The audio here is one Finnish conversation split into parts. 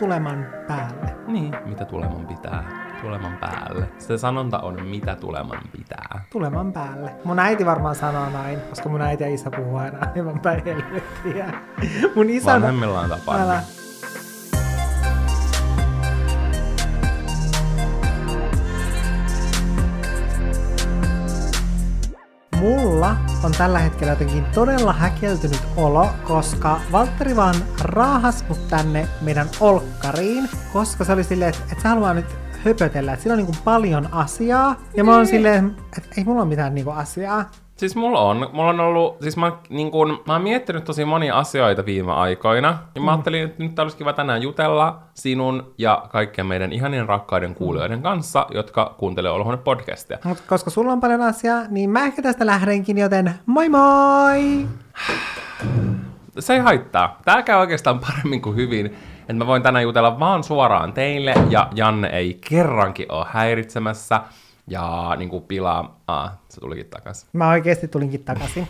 tuleman päälle. Niin, mitä tuleman pitää. Tuleman päälle. Se sanonta on, mitä tuleman pitää. Tuleman päälle. Mun äiti varmaan sanoo näin, koska mun äiti ja isä puhuu aina aivan päin helvettiä. Mun isä... Vanhemmilla on tapana. Älä. Mulla on tällä hetkellä jotenkin todella häkeltynyt olo, koska Valtteri vaan raahas mut tänne meidän olkkariin, koska se oli silleen, että, että se haluaa nyt höpötellä, että sillä on niin kuin paljon asiaa. Ja mä oon silleen, että ei mulla ole mitään niin kuin asiaa. Siis mulla on, mulla on ollut, siis mä, niin kun, mä oon miettinyt tosi monia asioita viime aikoina, ja mä ajattelin, että nyt olisi kiva tänään jutella sinun ja kaikkien meidän ihanien rakkaiden kuulijoiden kanssa, jotka kuuntelee Olohuone podcastia. Mutta koska sulla on paljon asiaa, niin mä ehkä tästä lähdenkin, joten moi moi! Se ei haittaa. Tää käy oikeastaan paremmin kuin hyvin, että mä voin tänään jutella vaan suoraan teille, ja Janne ei kerrankin ole häiritsemässä, ja niin kuin pilaa... Ah, se tulikin takaisin. Mä oikeasti tulinkin takaisin.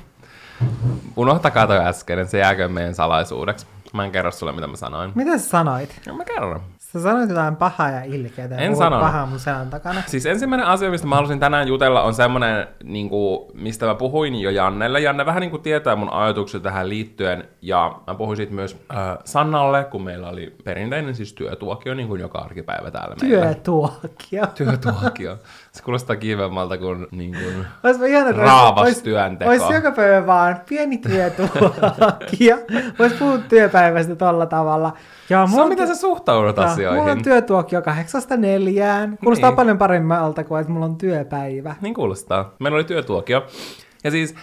Unohtakaa toi äskeinen, se jääkö meidän salaisuudeksi. Mä en kerro sulle, mitä mä sanoin. Mitä sä sanoit? Ja mä kerron. Sä sanoit jotain pahaa ja ilkeää. En sanonut. pahaa mun selän takana. Siis ensimmäinen asia, mistä mä halusin tänään jutella, on semmoinen, niin kuin, mistä mä puhuin jo Jannelle. Janne vähän niin kuin tietää mun ajatukset tähän liittyen, ja mä puhuin siitä myös äh, Sannalle, kun meillä oli perinteinen siis työtuokio, niin kuin joka arkipäivä täällä meillä. Työtuokio. Työtuokio. Se kuulostaa kivemmalta kuin, niin kuin ihana, raavas ois- työnteko. Ois joka päivä vaan pieni työtuokio. Vois puhua työpäivästä tolla tavalla. Ja Se on miten sä suhtaudut Joo, asioihin. Mulla on työtuokio kahdeksasta neljään. Kuulostaa Niin. paljon paremmalta kuin, että mulla on työpäivä. Niin kuulostaa. Meillä oli työtuokio. Ja siis,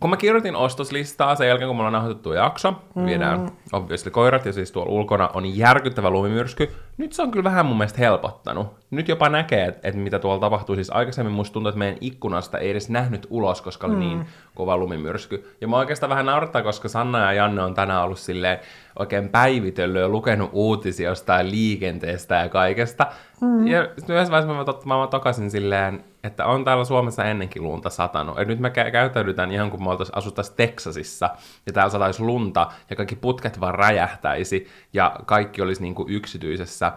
kun mä kirjoitin ostoslistaa sen jälkeen, kun mulla on nauhoitettu jakso, mm. viedään obviously koirat, ja siis tuolla ulkona on järkyttävä lumimyrsky. Nyt se on kyllä vähän mun mielestä helpottanut. Nyt jopa näkee, että et mitä tuolla tapahtuu. Siis aikaisemmin musta tuntuu, että meidän ikkunasta ei edes nähnyt ulos, koska oli mm. niin kova lumimyrsky. Ja mä oikeastaan vähän naurattaa, koska Sanna ja Janne on tänään ollut silleen oikein päivitellyt ja lukenut uutisia jostain liikenteestä ja kaikesta. Mm. Ja yhdessä vaiheessa mä, tot, mä tokasin silleen, että on täällä Suomessa ennenkin lunta satanut. Et nyt me kä- käyttäydytään ihan kuin me oltais, asuttaisiin Teksasissa ja täällä sataisi lunta ja kaikki putket vaan räjähtäisi ja kaikki olisi niin kuin yksityisessä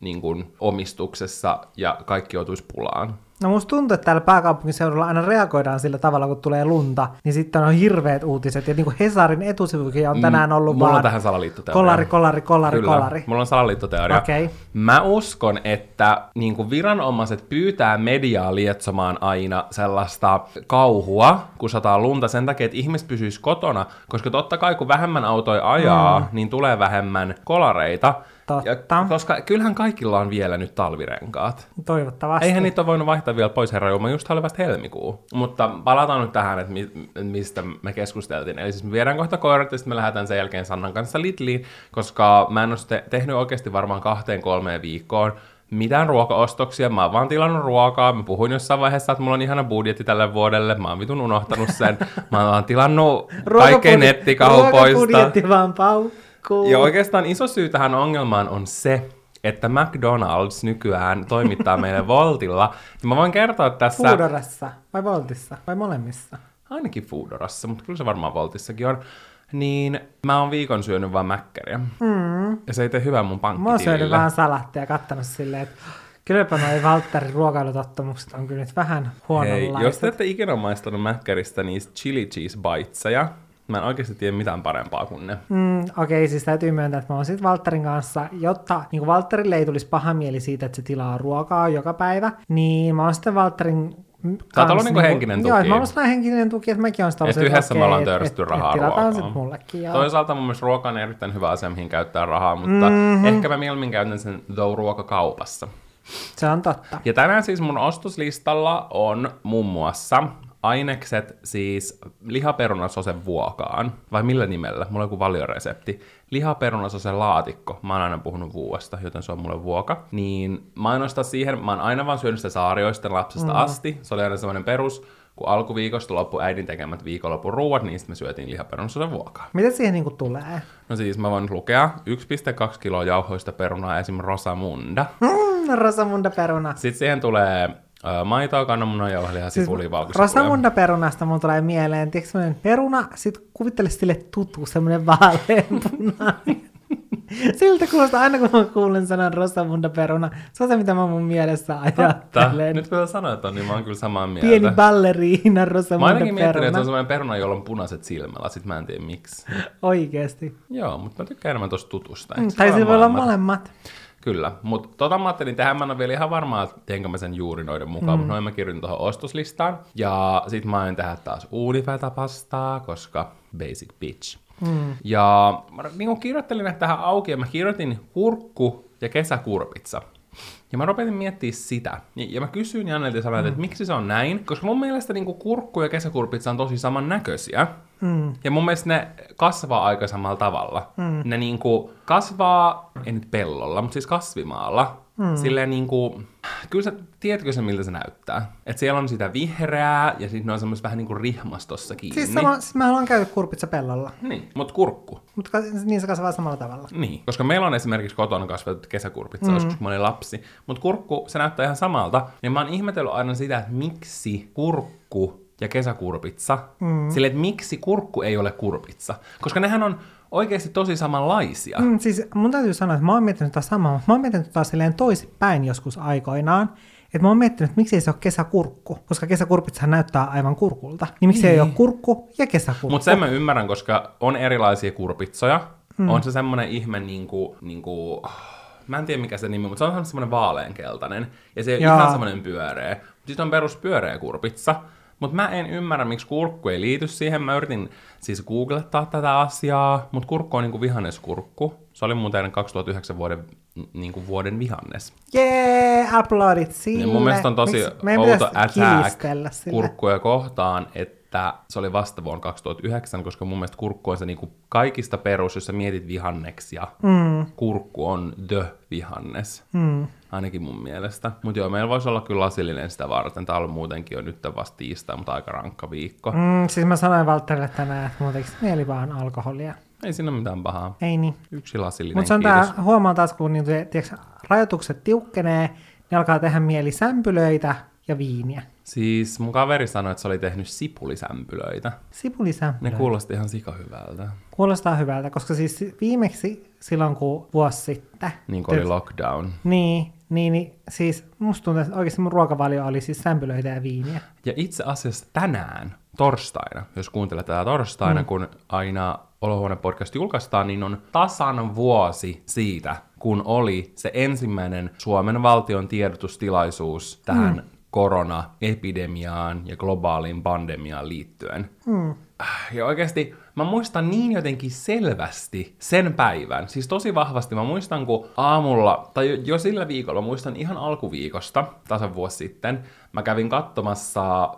niin kuin omistuksessa ja kaikki joutuisi pulaan. No musta tuntuu, että täällä pääkaupunkiseudulla aina reagoidaan sillä tavalla, kun tulee lunta, niin sitten on hirveät uutiset. Ja niin kuin Hesarin etusivukin on tänään ollut Mm, Mulla vaan on tähän salaliittoteoria. kolari, kolari, kolari, Kyllä, kolari. mulla on salaliittoteoria. Okei. Mä uskon, että niin kuin viranomaiset pyytää mediaa lietsomaan aina sellaista kauhua, kun sataa lunta sen takia, että ihmiset pysyisi kotona, koska totta kai kun vähemmän autoja ajaa, mm. niin tulee vähemmän kolareita. Totta. Ja, koska kyllähän kaikilla on vielä nyt talvirenkaat. Toivottavasti. Eihän niitä ole voinut vaihtaa vielä pois herra Jumala, just oli vasta helmikuu. Mutta palataan nyt tähän, että mi- mistä me keskusteltiin. Eli siis me viedään kohta koirat ja sitten me lähdetään sen jälkeen Sannan kanssa Lidliin, koska mä en ole te- tehnyt oikeasti varmaan kahteen kolmeen viikkoon mitään ruokaostoksia, mä oon vaan tilannut ruokaa, mä puhuin jossain vaiheessa, että mulla on ihana budjetti tälle vuodelle, mä oon vitun unohtanut sen, mä oon vaan tilannut kaikkea nettikaupoista. Ruokabudjetti vaan paukkuu. Ja oikeastaan iso syy tähän ongelmaan on se, että McDonald's nykyään toimittaa meille Voltilla. Ja mä voin kertoa tässä, Foodorassa vai Voltissa vai molemmissa? ainakin Foodorassa, mutta kyllä se varmaan Voltissakin on, niin mä oon viikon syönyt vaan mäkkäriä. Mm. Ja se ei tee hyvää mun Mä oon syönyt pankkitilille. vähän salattia ja kattanut silleen, että kylläpä noi Valtterin ruokailutottumukset on kyllä nyt vähän Hei, huononlaiset. jos te ette ikinä maistanut mäkkäristä niistä chili cheese biteseja, mä en oikeasti tiedä mitään parempaa kuin ne. Mm, Okei, okay, siis täytyy myöntää, että mä oon sitten Valtterin kanssa, jotta niin kuin Valtterille ei tulisi paha mieli siitä, että se tilaa ruokaa joka päivä, niin mä oon sitten Valtterin Saat olla niinku henkinen Joo, tuki. että mä oon sellainen henkinen tuki, että mäkin oon sitä Et ollut, yhdessä me okei, ollaan törsty rahaa et ruokaan. sit mullekin. Joo. Toisaalta mun mielestä ruoka on erittäin hyvä asia, mihin käyttää rahaa, mutta mm-hmm. ehkä mä mieluummin käytän sen ruokakaupassa. Se on totta. Ja tänään siis mun ostoslistalla on muun muassa ainekset siis lihaperunasose vuokaan. Vai millä nimellä? Mulla on joku valioresepti. Lihaperunasose laatikko. Mä oon aina puhunut vuosta, joten se on mulle vuoka. Niin mainostaa siihen, mä oon aina vaan syönyt sitä saarioista lapsesta mm. asti. Se oli aina semmoinen perus, kun alkuviikosta loppu äidin tekemät viikonlopun ruuat, niin sitten me syötiin lihaperunasose vuokaa. Mitä siihen niinku tulee? No siis mä voin nyt lukea 1,2 kiloa jauhoista perunaa esim. Rosamunda. Mm, Rosamunda peruna. Sitten siihen tulee maitoa, kananmunan, jauhelihaa, Siis sipulia. Rosamunda perunasta mun tulee mieleen, tiedätkö semmoinen peruna, sit kuvittele sille tuttu, semmoinen vaaleanpunainen. Siltä kuulostaa aina, kun mä kuulen sanan Rosamunda peruna. Se on se, mitä mä mun mielessä Totta. ajattelen. Nyt kun sanot on, niin mä oon kyllä samaa mieltä. Pieni balleriina Mä Rosamunda ainakin miettinyt, että se peruna. on semmoinen peruna, jolla on punaiset silmälasit. Mä en tiedä miksi. Oikeesti. Joo, mutta mä tykkään enemmän tosta tutusta. Mm, se Tai sillä voi olla molemmat? molemmat. Kyllä, mutta tota mä ajattelin tehdä, mä en ole vielä ihan varma, että teenkö mä sen juuri noiden mukaan, mm. mutta noin mä kirjoitin tuohon ostoslistaan. Ja sit mä aion tehdä taas uunifätäpastaa, koska basic bitch. Mm. Ja mä niin kirjoittelin tähän auki, ja mä kirjoitin kurkku ja kesäkurpitsa. Ja mä rupesin miettimään sitä. Ja ja mä kysyin Jannelta ja sanoin, mm. että miksi se on näin. Koska mun mielestä niin kurkku ja kesäkurpitsa on tosi samannäköisiä. Mm. Ja mun mielestä ne kasvaa aika samalla tavalla. Mm. Ne niinku kasvaa, ei nyt pellolla, mutta siis kasvimaalla. Mm. Silleen niinku, kyllä sä, tiedätkö se miltä se näyttää? Että siellä on sitä vihreää ja sitten ne on semmoista vähän niinku rihmastossa kiinni. Siis, sama, siis mä haluan käydä kurpitsa pellolla. Niin, mutta kurkku. Mutta niin se kasvaa samalla tavalla. Niin, koska meillä on esimerkiksi kotona kasvatettu kesäkurpitsa, mm. joskus kun mä olin lapsi. Mutta kurkku, se näyttää ihan samalta. Ja mä oon ihmetellyt aina sitä, että miksi kurkku ja kesäkurpitsa, mm. sille, että miksi kurkku ei ole kurpitsa. Koska nehän on oikeasti tosi samanlaisia. Mm. Siis mun täytyy sanoa, että mä oon miettinyt taas samaa, mutta mä oon miettinyt taas silleen toisinpäin joskus aikoinaan. Että mä oon miettinyt, että miksi ei se ole kesäkurkku, koska kesäkurpitsahan näyttää aivan kurkulta. Niin miksi niin. ei ole kurkku ja kesäkurkku? Mutta sen mä ymmärrän, koska on erilaisia kurpitsoja. Mm. On se semmonen ihme niinku, niinku, mä en tiedä mikä se nimi, mutta se on semmoinen vaaleankeltainen. Ja se on ihan semmoinen pyöreä. Sitten on perus pyöreä kurpitsa. Mutta mä en ymmärrä, miksi kurkku ei liity siihen. Mä yritin siis googlettaa tätä asiaa, mutta kurkku on niinku vihanneskurkku. Se oli muuten 2009 vuoden, niinku vuoden vihannes. Jee, aplodit sille. Ja mun mielestä on tosi meidän outo attack kurkkuja kohtaan, että se oli vasta vuonna 2009, koska mun mielestä kurkku on se niinku kaikista perus, jos sä mietit vihanneksia. Mm. Kurkku on the vihannes. Mm. Ainakin mun mielestä. Mutta joo, meillä voisi olla kyllä lasillinen sitä varten. Tää on muutenkin jo nyt vasta tiistai, mutta aika rankka viikko. Mm. Siis mä sanoin Valtterille tänään, että tekisi mieli vaan alkoholia. Ei siinä ole mitään pahaa. Ei niin. Yksi lasillinen, Mutta se on kiitos. tää, huomaa taas, kun niin, tiiäks, rajoitukset tiukkenee, niin alkaa tehdä mieli sämpylöitä ja viiniä. Siis mun kaveri sanoi, että se oli tehnyt sipulisämpylöitä. Ne Sipulisämpylöitä. kuulosti ihan sikahyvältä. Kuulostaa hyvältä, koska siis viimeksi silloin, kun vuosi sitten... Niin kuin oli lockdown. Niin, niin, niin, siis musta tuntuu, että oikeasti mun ruokavalio oli siis sämpylöitä ja viiniä. Ja itse asiassa tänään, torstaina, jos kuuntelet tätä torstaina, mm. kun aina Olohuone-podcast julkaistaan, niin on tasan vuosi siitä, kun oli se ensimmäinen Suomen valtion tiedotustilaisuus tähän mm. Koronaepidemiaan ja globaaliin pandemiaan liittyen. Mm. Ja oikeasti mä muistan niin jotenkin selvästi sen päivän, siis tosi vahvasti. Mä muistan, kun aamulla, tai jo, sillä viikolla, muistan ihan alkuviikosta, tasan vuosi sitten, mä kävin katsomassa äh,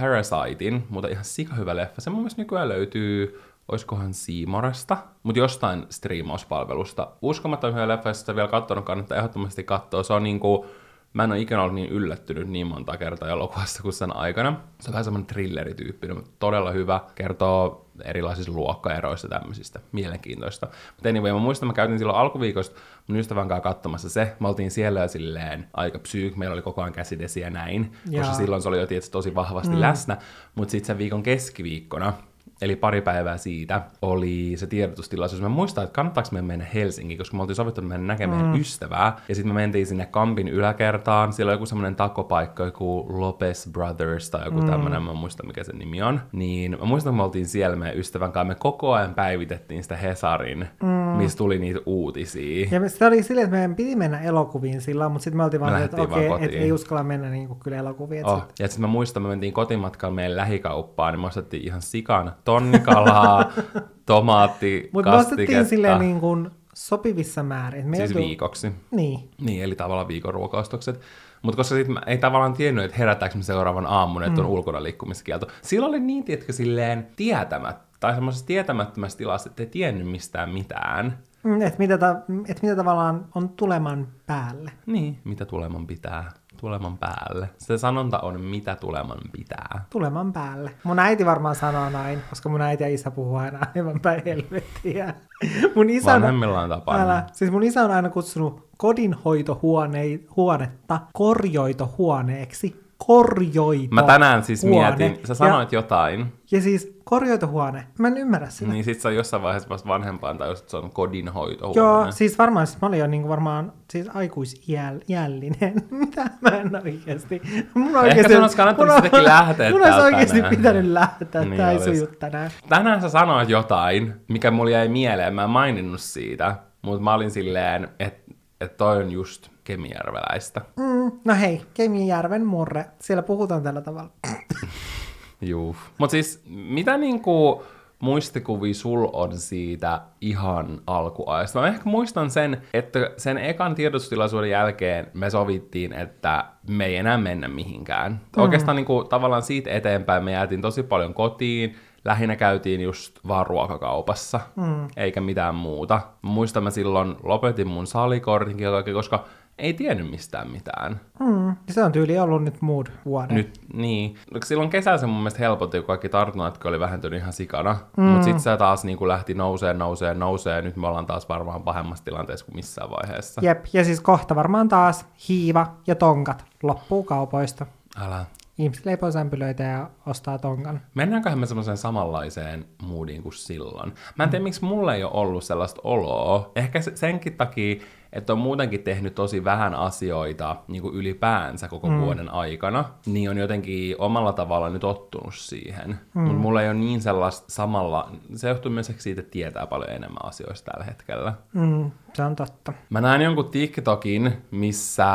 Parasitein, mutta ihan sika hyvä leffa. Se mun mielestä nykyään löytyy, oiskohan Siimoresta, mutta jostain striimauspalvelusta. Uskomatta hyvä leffa, jos sitä vielä katsonut, kannattaa ehdottomasti katsoa. Se on niinku, Mä en ole ikinä ollut niin yllättynyt niin monta kertaa elokuvassa kuin sen aikana. Se on vähän semmoinen thrillerityyppinen, mutta todella hyvä. Kertoo erilaisista luokkaeroista tämmöisistä. Mielenkiintoista. Mutta anyway, mä muistan, mä käytin silloin alkuviikosta mun ystävän kanssa katsomassa se. Me oltiin siellä jo silleen aika psyyk. Meillä oli koko ajan käsidesi ja näin. Koska Jaa. silloin se oli jo tietysti tosi vahvasti mm. läsnä. Mutta sitten sen viikon keskiviikkona Eli pari päivää siitä oli se tiedotustilaisuus. Mä muistan, että kannattaako meidän mennä Helsinkiin, koska me oltiin sovittu, että mennä näkemään mm. ystävää. Ja sitten me mentiin sinne Kampin yläkertaan. Siellä on joku semmoinen takopaikka, joku Lopez Brothers tai joku mm. tämmöinen, mä en muista mikä se nimi on. Niin mä muistan, että me oltiin siellä meidän ystävän kanssa. Me koko ajan päivitettiin sitä Hesarin, mm. missä tuli niitä uutisia. Ja se oli silleen, että meidän piti mennä elokuviin silloin, mutta sitten me oltiin vaan, Me että okei, että kotiin. ei uskalla mennä niin kuin kyllä elokuviin. Oh. sit- Ja sitten mä muistan, me mentiin kotimatkalla meidän lähikauppaan, niin me ostettiin ihan sikan tonnikalaa, tomaatti, Mutta me ostettiin silleen niin kuin sopivissa määrin. Me Siis joutuu- viikoksi. Niin. Niin, eli tavallaan viikon ruokaostokset. Mutta koska sit mä ei tavallaan tiennyt, että herätäänkö me seuraavan aamun, että on Mm. ulkona liikkumiskielto. Silloin oli niin, tiedätkö, silleen tietämät, tai semmoisessa tietämättömässä tilassa, että ei tiennyt mistään mitään. Mm, Että mitä, ta- et mitä tavallaan on tuleman päälle. Niin, mitä tuleman pitää. Tuleman päälle. Se sanonta on, mitä tuleman pitää. Tuleman päälle. Mun äiti varmaan sanoo näin, koska mun äiti ja isä puhuu aina aivan päin helvettiä. Mun isä on, Vanhemmilla on tapana. älä, siis mun isä on aina kutsunut kodinhoitohuonetta korjoitohuoneeksi. Korjoito Mä tänään siis huone. mietin, sä sanoit ja, jotain, ja siis korjoitohuone. Mä en ymmärrä sitä. niin sit sä jossain vaiheessa vasta vanhempaan tai just se on kodinhoitohuone. Joo, siis varmaan, siis mä olin jo niinku varmaan siis aikuisiällinen. Mitä mä en oikeesti. Mun oikeesti, sun olisi kannattanut mun- sittenkin lähteä Mun olisi oikeesti tänään. pitänyt lähteä, Niin tää ei suju tänään. Tänään sä sanoit jotain, mikä mulle jäi mieleen, mä en maininnut siitä, mutta mä olin silleen, että et toi on just kemijärveläistä. Mm, no hei, Kemijärven murre. Siellä puhutaan tällä tavalla. Juu. Mut siis, mitä niinku muistikuvia sul on siitä ihan alkuajasta? Mä ehkä muistan sen, että sen ekan tiedotustilaisuuden jälkeen me sovittiin, että me ei enää mennä mihinkään. Mm. Oikeastaan niinku, tavallaan siitä eteenpäin me jäätiin tosi paljon kotiin, lähinnä käytiin just vaan ruokakaupassa, mm. eikä mitään muuta. Muistan, mä silloin lopetin mun salikortinkin koska ei tiennyt mistään mitään. Mm, se on tyyli ollut nyt mood vuoden. Nyt, niin. Silloin kesällä se mun mielestä helpotti, kun kaikki tartunnatkin oli vähentynyt ihan sikana. Mm. Mutta sitten se taas niin kuin lähti nousee, nousee, nousee. Ja nyt me ollaan taas varmaan pahemmassa tilanteessa kuin missään vaiheessa. Jep, ja siis kohta varmaan taas hiiva ja tonkat loppuu kaupoista. Älä. Ihmiset leipoo sämpylöitä ja ostaa tonkan. Mennäänköhän me semmoiseen samanlaiseen moodiin kuin silloin? Mä en tiedä, miksi mulla ei ole ollut sellaista oloa. Ehkä se- senkin takia, että on muutenkin tehnyt tosi vähän asioita niin kuin ylipäänsä koko mm. vuoden aikana, niin on jotenkin omalla tavalla nyt ottunut siihen. Mm. Mutta mulla ei ole niin sellaista samalla, se johtuu myös siitä, että tietää paljon enemmän asioista tällä hetkellä. Mm, se on totta. Mä näin jonkun TikTokin, missä...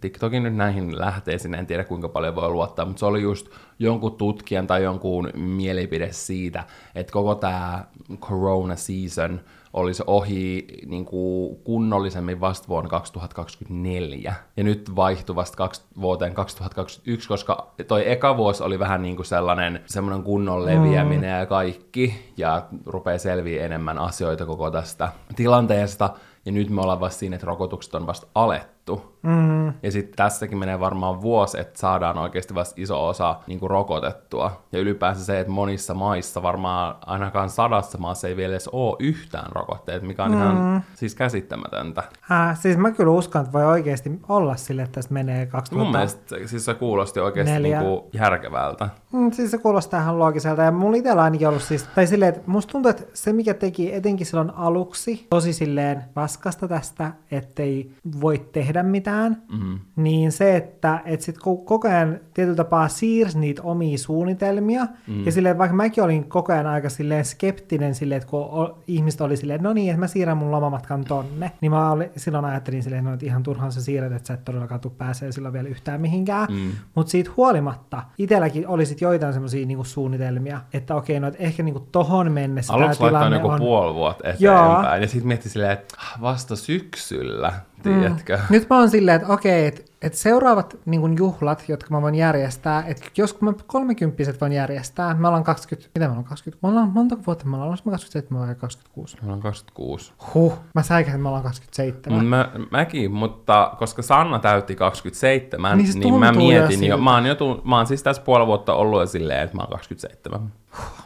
TikTokin nyt näihin lähteisiin, en tiedä kuinka paljon voi luottaa, mutta se oli just jonkun tutkijan tai jonkun mielipide siitä, että koko tämä corona season olisi ohi niin kuin kunnollisemmin vasta vuonna 2024. Ja nyt vaihtui vasta kaksi, vuoteen 2021, koska toi eka vuosi oli vähän niin kuin sellainen semmoinen kunnon leviäminen ja kaikki, ja rupeaa selviä enemmän asioita koko tästä tilanteesta. Ja nyt me ollaan vasta siinä, että rokotukset on vasta alettu. Mm. Ja sitten tässäkin menee varmaan vuosi, että saadaan oikeasti vasta iso osa niin kuin rokotettua. Ja ylipäänsä se, että monissa maissa, varmaan ainakaan sadassa maassa ei vielä edes ole yhtään rokotteet, mikä on mm. ihan siis käsittämätöntä. Äh, siis mä kyllä uskon, että voi oikeasti olla sille, että tästä menee 2000. Mun mielestä se- siis se kuulosti oikeasti Neljä. niin kuin järkevältä. Mm, siis se kuulostaa ihan loogiselta. Ja mulla itsellä ainakin ollut siis, tai silleen, että musta tuntuu, että se mikä teki etenkin silloin aluksi tosi silleen raskasta tästä, ettei voi tehdä mitään, mm-hmm. niin se, että et sit ko- koko ajan tietyllä tapaa siirsi niitä omia suunnitelmia, mm. ja silleen, vaikka mäkin olin koko ajan aika silleen skeptinen silleen, että kun ihmiset oli silleen, no niin, että mä siirrän mun lomamatkan tonne, niin mä olin, silloin ajattelin silleen, no, että ihan turhaan sä siirrät, että sä et todellakaan tuu pääsee silloin vielä yhtään mihinkään, mm. mutta siitä huolimatta itselläkin oli sit joitain semmoisia niinku suunnitelmia, että okei, no et ehkä niinku tohon mennessä Aluksi laittaa joku on... puoli vuotta Joo. eteenpäin, ja sitten mietti silleen, että ah, vasta syksyllä, tiedätkö? Mm. Nyt mä oon silleen, että okei, että et seuraavat niin juhlat, jotka mä voin järjestää, että jos mä kolmekymppiset voin järjestää, mä ollaan 20, mitä mä ollaan 20, mä ollaan monta vuotta mä ollaan, mä 27 vai 26? Mä olen 26. Huh, mä säikäsin, että mä ollaan 27. Mm, Mä, mäkin, mutta koska Sanna täytti 27, Niin niin, niin mä jo mietin jo, siltä. mä oon, jo tu, mä oon siis tässä puoli vuotta ollut jo silleen, että mä oon 27.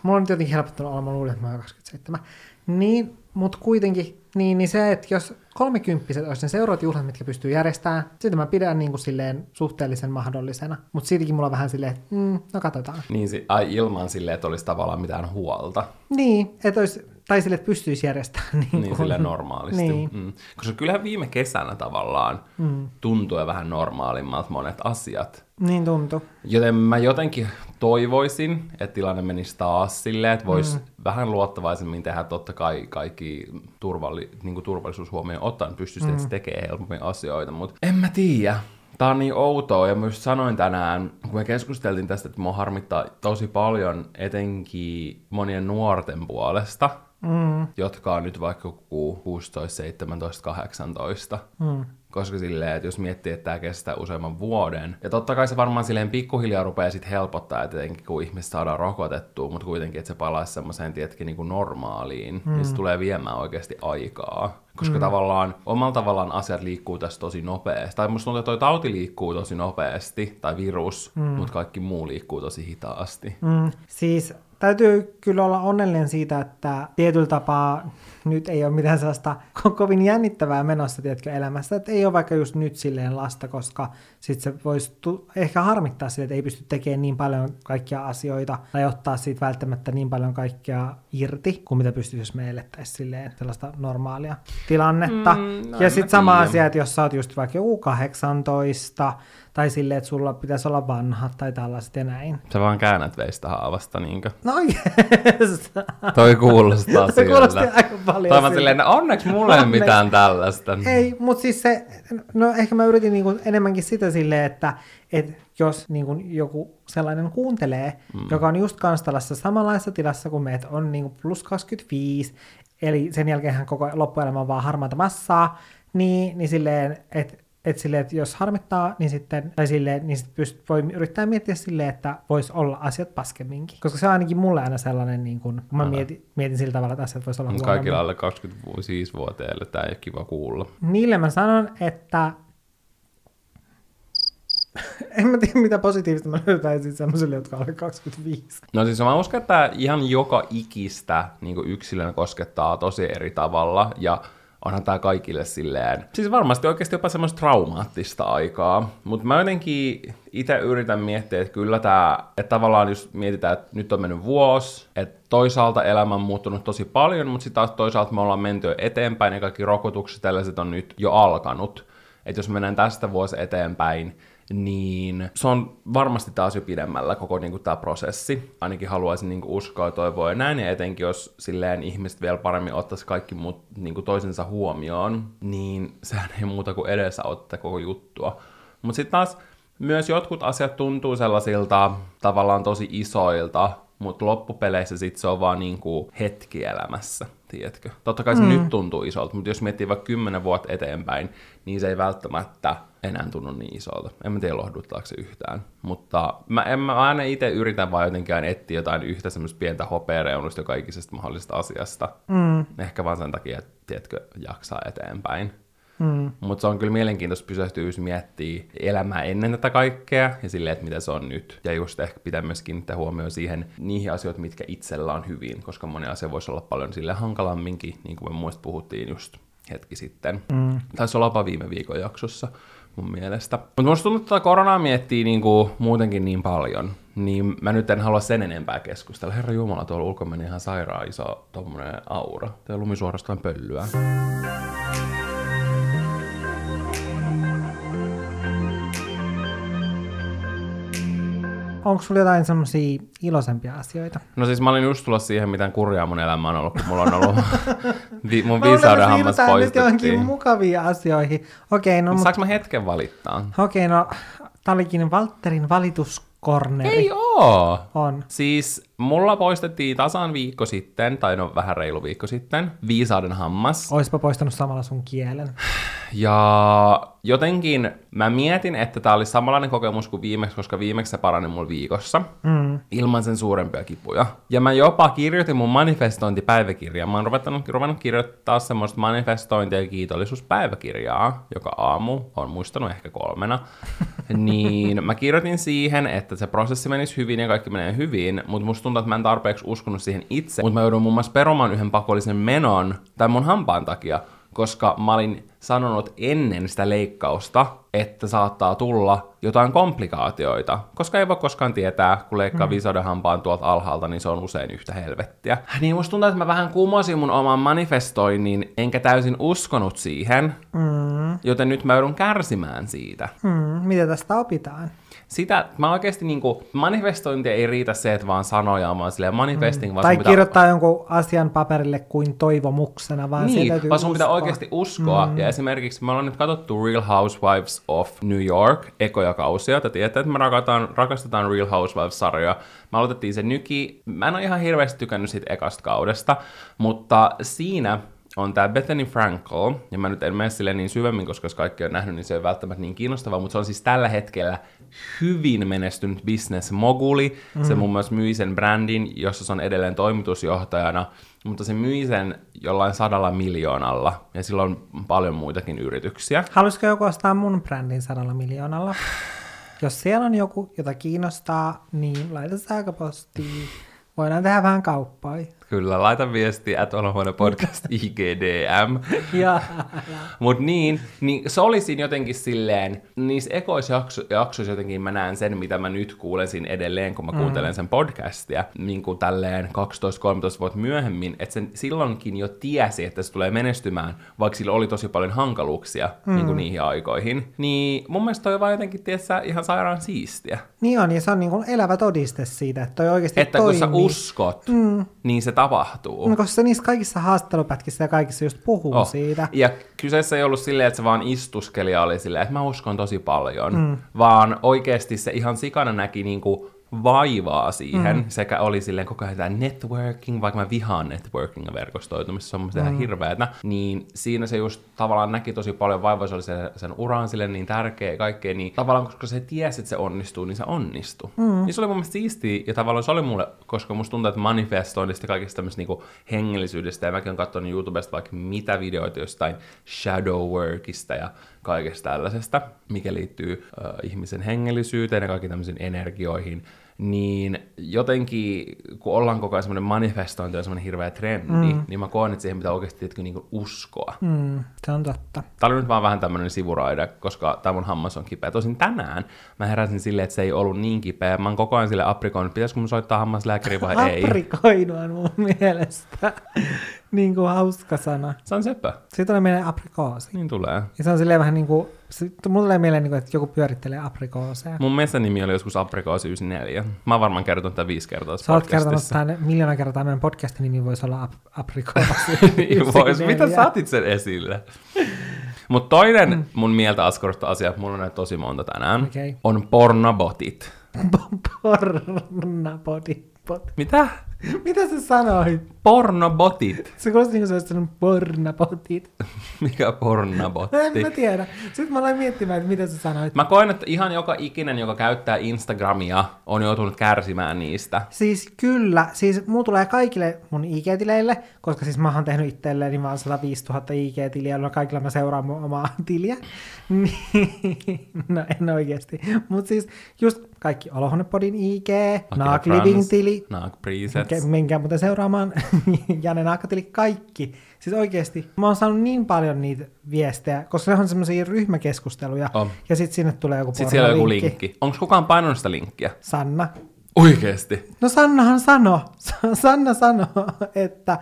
Mulla on nyt jotenkin helpottanut olla, mä luulin, että mä oon 27. Niin, mutta kuitenkin, niin, niin se, että jos kolmekymppiset olisi ne seuraavat juhlat, mitkä pystyy järjestämään, sitä mä pidän niin kuin silleen suhteellisen mahdollisena. Mutta siitäkin mulla on vähän silleen, että mm, no katsotaan. Niin si- ai, ilman silleen, että olisi tavallaan mitään huolta. Niin, että olisi, tai sille, että pystyisi järjestämään. Niin, Niin kuin- silleen normaalisti. Niin. Mm. Koska kyllähän viime kesänä tavallaan mm. tuntui vähän normaalimmalta monet asiat. Niin tuntuu. Joten mä jotenkin toivoisin, että tilanne menisi taas silleen, että voisi mm. vähän luottavaisemmin tehdä totta kai kaikki turvalli, niin turvallisuus huomioon ottaen, pystyisi mm. tekemään helpommin asioita, mutta en mä tiedä. Tää on niin outoa, ja myös sanoin tänään, kun me keskusteltiin tästä, että mua harmittaa tosi paljon etenkin monien nuorten puolesta, mm. jotka on nyt vaikka joku 16, 17, 18. Mm. Koska silleen, että jos miettii, että tämä kestää useamman vuoden, ja totta kai se varmaan silleen pikkuhiljaa rupeaa sitten helpottaa, että etenkin kun ihmiset saadaan rokotettua, mutta kuitenkin, että se palaisi semmoiseen, tietenkin niin kuin normaaliin, mm. niin se tulee viemään oikeasti aikaa. Koska mm. tavallaan, omalla tavallaan asiat liikkuu tässä tosi nopeasti. Tai musta tuntuu, että toi tauti liikkuu tosi nopeasti, tai virus, mm. mutta kaikki muu liikkuu tosi hitaasti. Mm, siis täytyy kyllä olla onnellinen siitä, että tietyllä tapaa nyt ei ole mitään sellaista ko- kovin jännittävää menossa, tiedätkö, elämässä, että ei ole vaikka just nyt silleen lasta, koska sit se voisi tu- ehkä harmittaa sille, että ei pysty tekemään niin paljon kaikkia asioita tai ottaa siitä välttämättä niin paljon kaikkea irti, kuin mitä pystyisi, jos me elettäisiin silleen sellaista normaalia tilannetta. Mm, no ja en sitten sama tiedä. asia, että jos sä oot just vaikka joku 18, tai silleen, että sulla pitäisi olla vanhat tai tällaiset ja näin. Sä vaan käännät veistä haavasta, niinkö? No yes. Toi kuulostaa Se kuulosti siltä. aika paljon Toi siltä. silleen, no onneksi mulla ei ole Onneksi. mitään tällaista. Ei, mutta siis se, no ehkä mä yritin niinku enemmänkin sitä silleen, että et jos niinku joku sellainen kuuntelee, mm. joka on just kanssa tällaisessa samanlaisessa tilassa kuin me, että on niinku plus 25, eli sen jälkeen hän koko loppuelämä on vaan harmaata massaa, niin, niin silleen, että et silleen, että jos harmittaa, niin sitten, tai silleen, niin sit pyst, voi yrittää miettiä silleen, että voisi olla asiat paskemminkin. Koska se on ainakin mulle aina sellainen, niin kun, kun mä mietin, mietin sillä tavalla, että asiat voisi olla huonommin. Kaikilla alle 25-vuotiaille tää ei ole kiva kuulla. Niille mä sanon, että en mä tiedä, mitä positiivista mä löytäisin semmoisille, jotka on alle 25. No siis mä uskon, että ihan joka ikistä niin yksilön koskettaa tosi eri tavalla, ja onhan tää kaikille silleen, siis varmasti oikeasti jopa semmoista traumaattista aikaa, mutta mä jotenkin itse yritän miettiä, että kyllä tää, että tavallaan just mietitään, että nyt on mennyt vuosi, että toisaalta elämä on muuttunut tosi paljon, mutta sitten taas toisaalta me ollaan menty eteenpäin, ja kaikki rokotukset tällaiset on nyt jo alkanut, että jos mennään tästä vuosi eteenpäin, niin se on varmasti taas jo pidemmällä koko niin tämä prosessi. Ainakin haluaisin niin kuin, uskoa ja toivoa ja näin, ja etenkin jos silleen ihmiset vielä paremmin ottaisi kaikki muut niin kuin, toisensa huomioon, niin sehän ei muuta kuin edesauttaa koko juttua. Mutta sitten taas myös jotkut asiat tuntuu sellaisilta tavallaan tosi isoilta, mutta loppupeleissä sit se on vaan niinku hetki elämässä, tiedätkö? Totta kai se mm. nyt tuntuu isolta, mutta jos miettii vaikka kymmenen vuotta eteenpäin, niin se ei välttämättä enää tunnu niin isolta. En mä tiedä lohduttaako se yhtään. Mutta mä, en, mä aina itse yritän vaan jotenkin etsiä jotain yhtä semmoista pientä hopeareunusta joka ikisestä mahdollisesta asiasta. Mm. Ehkä vaan sen takia, että tiedätkö, jaksaa eteenpäin. Mm. Mutta se on kyllä mielenkiintoista pysähtyä miettiä elämää ennen tätä kaikkea ja silleen, että mitä se on nyt. Ja just ehkä pitää myös kiinnittää huomioon siihen niihin asioihin, mitkä itsellä on hyvin, koska moni asia voisi olla paljon sille hankalamminkin, niin kuin me muista puhuttiin just hetki sitten. Mm. Taisi olla jopa viime viikon jaksossa mun mielestä. Mutta musta tuntuu, että tätä koronaa miettii niinku muutenkin niin paljon, niin mä nyt en halua sen enempää keskustella. Herra Jumala, tuolla ulkona meni ihan sairaan iso tommonen aura. Tää lumi suorastaan pöllyä. Onko sulla jotain semmoisia iloisempia asioita? No siis mä olin just tulossa siihen, miten kurjaa mun elämä on ollut, kun mulla on ollut vi- mun Mä viisauden hammas siirrytään nyt johonkin poistettiin. mukaviin asioihin. Okei, no, mut, Saanko mä hetken valittaa? okei, no tää olikin Valtterin valituskorneri. Ei oo! On. Siis mulla poistettiin tasan viikko sitten, tai no vähän reilu viikko sitten, viisauden hammas. Oispa poistanut samalla sun kielen. Ja jotenkin mä mietin, että tää olisi samanlainen kokemus kuin viimeksi, koska viimeksi se parani mulla viikossa, mm. ilman sen suurempia kipuja. Ja mä jopa kirjoitin mun manifestointipäiväkirjaa. Mä oon ruvennut, ruvennut kirjoittaa semmoista manifestointia ja kiitollisuuspäiväkirjaa, joka aamu on muistanut ehkä kolmena. niin mä kirjoitin siihen, että se prosessi menisi hyvin ja kaikki menee hyvin, mutta musta tuntuu, että mä en tarpeeksi uskonut siihen itse. Mutta mä joudun muun muassa perumaan yhden pakollisen menon tämän mun hampaan takia, koska mä olin sanonut ennen sitä leikkausta, että saattaa tulla jotain komplikaatioita, koska ei voi koskaan tietää, kun leikkaa mm. viisauden hampaan tuolta alhaalta, niin se on usein yhtä helvettiä. Niin musta tuntuu, että mä vähän kumosin mun oman manifestoinnin, enkä täysin uskonut siihen, mm. joten nyt mä joudun kärsimään siitä. Hmm, mitä tästä opitaan? Sitä, mä oikeasti niinku, manifestointi ei riitä se, että vaan sanoja, vaan silleen manifesting, mm. vaan Tai pitää- kirjoittaa jonkun asian paperille kuin toivomuksena, vaan niin, täytyy vaan sun pitää oikeasti uskoa. Mm. Ja esimerkiksi me ollaan nyt katsottu Real Housewives of New York, ekoja kausia. Te tiedätte, että me rakataan, rakastetaan Real Housewives-sarjoja. Me aloitettiin se nyki. Mä en ole ihan hirveästi tykännyt siitä ekasta kaudesta, mutta siinä on tämä Bethany Frankel, ja mä nyt en mene sille niin syvemmin, koska jos kaikki on nähnyt, niin se ei välttämättä niin kiinnostavaa, mutta se on siis tällä hetkellä hyvin menestynyt business moguli. Mm. Se muun muassa myi sen brändin, jossa se on edelleen toimitusjohtajana, mutta se myi sen jollain sadalla miljoonalla, ja sillä on paljon muitakin yrityksiä. Haluaisiko joku ostaa mun brändin sadalla miljoonalla? Jos siellä on joku, jota kiinnostaa, niin laita sähköpostiin Voidaan tehdä vähän kauppaa. Kyllä, laita viesti, että Olohuone podcast IGDM. Ja, Mutta niin, niin se oli siinä jotenkin silleen, niissä ekoissa jakso, jaksoissa jotenkin mä näen sen, mitä mä nyt kuulen siinä edelleen, kun mä mm. kuuntelen sen podcastia, niin kuin tälleen 12-13 vuotta myöhemmin, että sen silloinkin jo tiesi, että se tulee menestymään, vaikka sillä oli tosi paljon hankaluuksia mm. niin kuin niihin aikoihin. Niin mun mielestä toi on vaan jotenkin, tiedätkö, ihan sairaan siistiä. niin on, ja se on niin kuin elävä todiste siitä, että toi oikeasti Että toimii. kun sä uskot, mm. niin se tapahtuu. No, koska se niissä kaikissa haastattelupätkissä ja kaikissa just puhuu Oh. siitä. Ja kyseessä ei ollut silleen, että se vaan istuskeli ja oli silleen, että mä uskon tosi paljon, mm. vaan oikeasti se ihan sikana näki niinku vaivaa siihen, mm. sekä oli silleen koko ajan tämä networking, vaikka mä vihaan networking ja verkostoitumista, se on mun mm. ihan hirveetä, niin siinä se just tavallaan näki tosi paljon vaivaa, se oli sen, sen uran sille niin tärkeä ja kaikkea, niin tavallaan koska se tiesi, että se onnistuu, niin se onnistui. Mm. Niin se oli mun mielestä siistiä, ja tavallaan se oli mulle, koska musta tuntuu, että manifestoinnista ja kaikista tämmöistä niinku hengellisyydestä, ja mäkin olen katsonut YouTubesta vaikka mitä videoita jostain shadow workista ja kaikesta tällaisesta, mikä liittyy äh, ihmisen hengellisyyteen ja kaikkiin tämmöisiin energioihin, niin jotenkin, kun ollaan koko ajan semmoinen manifestointi ja semmoinen hirveä trendi, mm. niin mä koen, että siihen pitää oikeasti tietkö, niin uskoa. Mm, se on totta. Tämä oli nyt vaan vähän tämmöinen sivuraide, koska tämä mun hammas on kipeä. Tosin tänään mä heräsin silleen, että se ei ollut niin kipeä. Mä oon koko ajan sille aprikoinut, pitäisikö mun soittaa hammaslääkäri vai ei. Aprikoinut mun mielestä. Niin kuin hauska sana. Se on seppä. Siitä tulee mieleen aprikoosi. Niin tulee. Ja se on silleen vähän niin kuin, se, mulla tulee mieleen, niin kuin, että joku pyörittelee aprikooseja. Mun nimi oli joskus aprikoosi 94. Mä oon varmaan kertonut tätä viisi kertaa Sä oot kertonut tämän miljoona kertaa, meidän podcastin nimi voisi olla ap- aprikoosi. Niin vois. Mitä sä otit sen esille? Mutta toinen mm. mun mieltä askorista asia, mulla on näitä tosi monta tänään, Okei. on pornobotit. Pornabody. Bot. Mitä? Mitä sä sanoit? Pornobotit. Se kuulosti niin kuin se olisi pornabotit. Mikä pornobotti? En mä tiedä. Sitten mä aloin miettimään, että mitä sä sanoit. Mä koen, että ihan joka ikinen, joka käyttää Instagramia, on joutunut kärsimään niistä. Siis kyllä, siis mulla tulee kaikille mun IG-tileille, koska siis mä oon tehnyt itselleen vaan 105 000 IG-tiliä, joilla kaikilla mä seuraan mun omaa tiliä. Niin, no en oikeesti. Mutta siis just kaikki Olohuonepodin IG, Naak Frans, Living-tili, Naak Presets. Menkää muuten seuraamaan Janne Naakatili, kaikki. Siis oikeesti, mä oon saanut niin paljon niitä viestejä, koska ne on semmoisia ryhmäkeskusteluja, On. ja sitten sinne tulee joku Sitten siellä on joku linkki. Onko kukaan painanut sitä linkkiä? Sanna. Oikeesti? No Sannahan sano, Sanna sanoi, että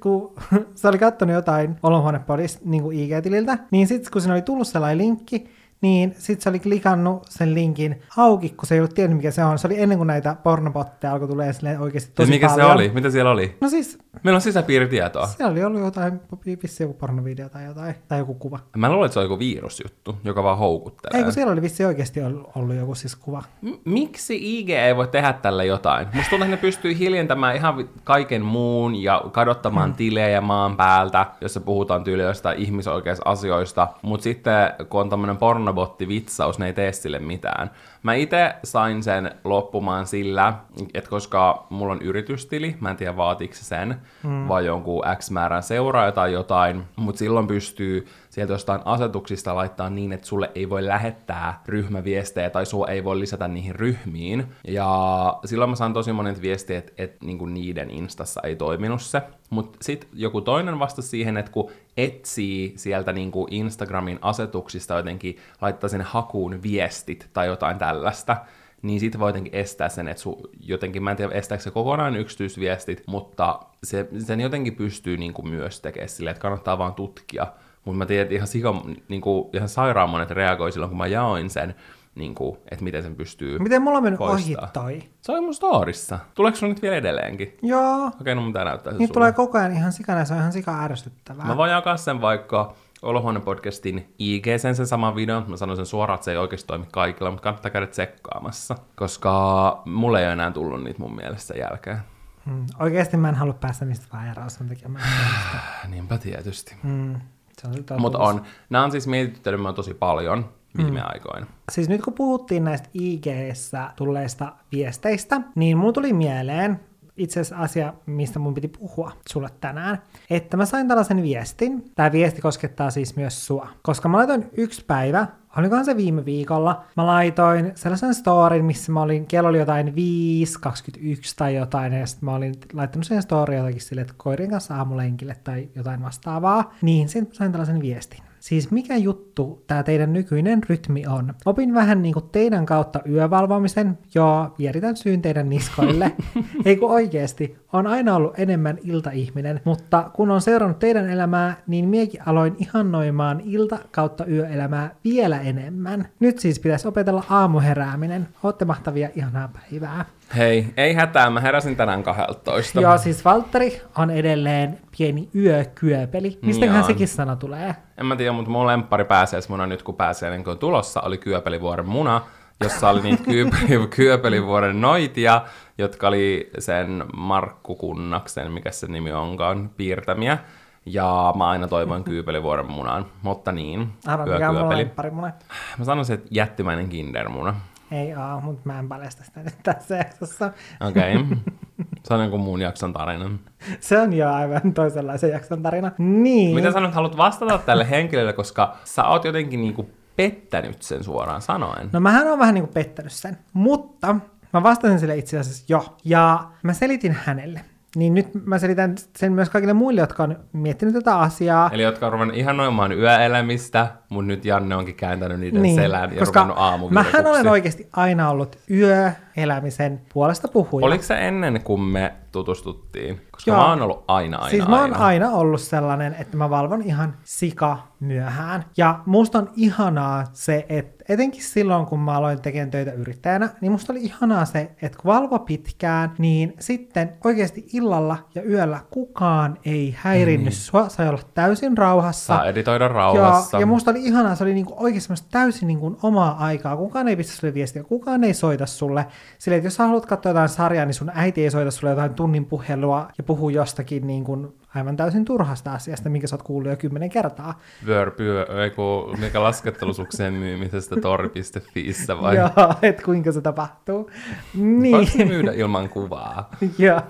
kun se oli katsonut jotain Olohuonepodista niin kuin IG-tililtä, niin sitten kun siinä oli tullut sellainen linkki, niin sitten se oli klikannut sen linkin auki, kun se ei ollut tiennyt, mikä se on. Se oli ennen kuin näitä pornobotteja alkoi tulee silleen oikeasti tosi Siis mikä paljon. se oli? Mitä siellä oli? No siis, Meillä on sisäpiiritietoa. siellä oli ollut jotain, vissi joku pornovideo tai jotain, tai joku kuva. Mä luulen, että se on joku virusjuttu, joka vaan houkuttelee. Ei, kun siellä oli vissi oikeasti ollut, ollut joku siis kuva. M- miksi IG ei voi tehdä tälle jotain? Musta tuntuu, että ne pystyy hiljentämään ihan kaiken muun ja kadottamaan hmm. tilejä maan päältä, jossa puhutaan tyyli jostain ihmisoikeusasioista, mutta sitten kun on tämmöinen pornobotti-vitsaus, ne ei tee sille mitään. Mä itse sain sen loppumaan sillä, että koska mulla on yritystili, mä en tiedä vaatiiko se sen, hmm. vai jonkun X määrän seuraaja tai jotain, mutta silloin pystyy sieltä jostain asetuksista laittaa niin, että sulle ei voi lähettää ryhmäviestejä tai sua ei voi lisätä niihin ryhmiin. Ja silloin mä saan tosi monet viestiä, että, että niinku niiden instassa ei toiminut se. Mutta sitten joku toinen vastasi siihen, että kun etsii sieltä niinku Instagramin asetuksista jotenkin, laittaa sen hakuun viestit tai jotain tällaista, niin siitä voi jotenkin estää sen, että su, jotenkin, mä en tiedä estääkö se kokonaan yksityisviestit, mutta se, sen jotenkin pystyy niin kuin myös tekemään silleen, että kannattaa vaan tutkia. Mutta mä tiedän, että ihan, sika, niin kuin, ihan sairaan monet reagoi silloin, kun mä jaoin sen, niin kuin, että miten sen pystyy Miten mulla on mennyt poistaa. ohi toi? Se on mun storissa. Tuleeko sun nyt vielä edelleenkin? Joo, Okei, no mun pitää näyttää se Niitä sulle. tulee koko ajan ihan sikana se on ihan sika ärsyttävää. Mä voin jakaa sen vaikka Olohuone-podcastin IG sen, sen saman videon. Mä sanon sen suoraan, että se ei oikeasti toimi kaikilla, mutta kannattaa käydä tsekkaamassa. Koska mulle ei ole enää tullut niitä mun mielestä sen jälkeen. Mm. Oikeasti mä en halua päästä niistä vaan eroon, sen takia mä. Niinpä tietysti. mm. Totuus. Mutta on. Nämä on siis mietityttänyt mua tosi paljon viime mm. aikoina. Siis nyt kun puhuttiin näistä IG-ssä tulleista viesteistä, niin mulla tuli mieleen, itse asiassa asia, mistä mun piti puhua sulle tänään. Että mä sain tällaisen viestin. Tämä viesti koskettaa siis myös sua. Koska mä laitoin yksi päivä, olikohan se viime viikolla, mä laitoin sellaisen storin, missä mä olin, kello oli jotain 5.21 tai jotain, ja sitten mä olin laittanut sen story jotakin sille, että koirien kanssa aamulenkille tai jotain vastaavaa. Niin sitten sain tällaisen viestin. Siis mikä juttu tämä teidän nykyinen rytmi on? Opin vähän niinku teidän kautta yövalvomisen, joo, vieritän syyn teidän niskoille. Ei kun oikeesti, on aina ollut enemmän iltaihminen, mutta kun on seurannut teidän elämää, niin miekin aloin ihannoimaan ilta kautta yöelämää vielä enemmän. Nyt siis pitäisi opetella aamuherääminen. Ootte mahtavia, ihanaa päivää. Hei, ei hätää, mä heräsin tänään 12. Joo, siis Valtteri on edelleen pieni yökyöpeli. Mistäköhän Joo. sekin sana tulee? En mä tiedä, mutta mun lemppari pääsiäismuna nyt kun pääsiäinen kun on tulossa, oli Kyöpelivuoren muna, jossa oli niitä kyöpeli, Kyöpelivuoren noitia, jotka oli sen Markku Kunnaksen, mikä se nimi onkaan, piirtämiä. Ja mä aina toivoin Kyöpelivuoren munaan, mutta niin, Arvo, mikä on yökyöpeli. lempparimuna. Mä sanoisin, että jättimäinen kindermuna. Ei oo, mutta mä en paljasta sitä nyt tässä jaksossa. Okei. Okay. Se on jonkun muun jakson tarina. Se on jo aivan toisenlaisen jakson tarina. Niin. Mitä sä nyt haluat vastata tälle henkilölle, koska sä oot jotenkin niinku pettänyt sen suoraan sanoen. No mähän on vähän niinku pettänyt sen, mutta mä vastasin sille itse asiassa jo. Ja mä selitin hänelle. Niin nyt mä selitän sen myös kaikille muille, jotka on miettinyt tätä asiaa. Eli jotka on ruvennut ihanoimaan yöelämistä, mutta nyt Janne onkin kääntänyt niiden niin, selän ja koska ruvennut aamuvirkuksi. mähän olen oikeasti aina ollut yöelämisen puolesta puhuja. Oliko se ennen kuin me tutustuttiin? Koska Joo. mä oon ollut aina, aina, siis mä oon aina. aina ollut sellainen, että mä valvon ihan sika myöhään. Ja musta on ihanaa se, että etenkin silloin, kun mä aloin tekemään töitä yrittäjänä, niin musta oli ihanaa se, että kun valvo pitkään, niin sitten oikeasti illalla ja yöllä kukaan ei häirinny mm. sua, sai olla täysin rauhassa. Saa editoida Ja, rauhassa. ja musta oli ihanaa, se oli niinku oikeasti täysin niinku omaa aikaa. Kukaan ei pistä sulle viestiä, kukaan ei soita sulle. Silleen, että jos sä haluat katsoa jotain sarjaa, niin sun äiti ei soita sulle jotain tunnin puhelua ja puhuu jostakin niin kuin aivan täysin turhasta asiasta, minkä sä oot kuullut jo kymmenen kertaa. Vyörpyö, ei kun mikä laskettelusukseen myymisestä tori.fiissä vai? Joo, että kuinka se tapahtuu. Niin, myydä ilman kuvaa? joo,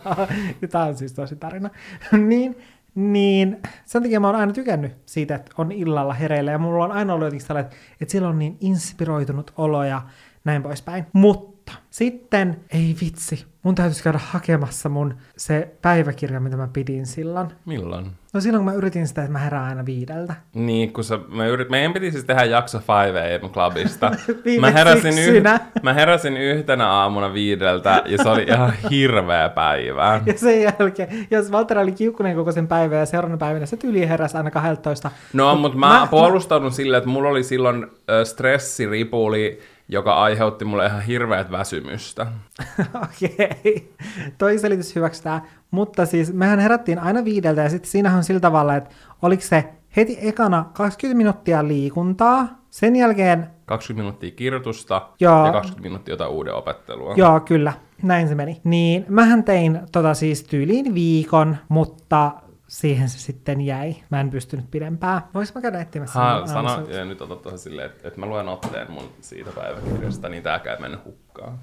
tämä on siis tosi tarina. niin, niin sen takia mä oon aina tykännyt siitä, että on illalla hereillä ja mulla on aina ollut jotenkin sellainen, että, että sillä on niin inspiroitunut olo ja näin poispäin. Mutta sitten, ei vitsi, mun täytyisi käydä hakemassa mun se päiväkirja, mitä mä pidin silloin. Milloin? No silloin kun mä yritin sitä, että mä herään aina viideltä. Niin, kun sä, mä yrit, meidän piti siis tehdä jakso 5 AM Clubista. Mä, heräsin syksynä. mä heräsin yhtenä aamuna viideltä ja se oli ihan hirveä päivä. Ja sen jälkeen, jos Valtteri oli kiukkunen koko sen päivän ja seuraavana päivänä se tyli heräsi aina 12. No, mutta mä, mä puolustaudun silleen, että mulla oli silloin ö, stressiripuli, joka aiheutti mulle ihan hirveät väsymystä. Okei, toi selitys hyväksytään. Mutta siis mehän herättiin aina viideltä ja sitten siinähän on sillä tavalla, että oliko se heti ekana 20 minuuttia liikuntaa, sen jälkeen, 20 minuuttia kirjoitusta Joo. ja 20 minuuttia jotain uuden opettelua. joo kyllä, näin se meni. Niin mähän tein tota siis tyyliin viikon, mutta siihen se sitten jäi. Mä en pystynyt pidempään. Vois mä käydä etsimässä? Ha, mun sano, ja nyt otat tuohon silleen, että, että mä luen otteen mun siitä päiväkirjasta, niin tääkään ei mennyt hukkaan.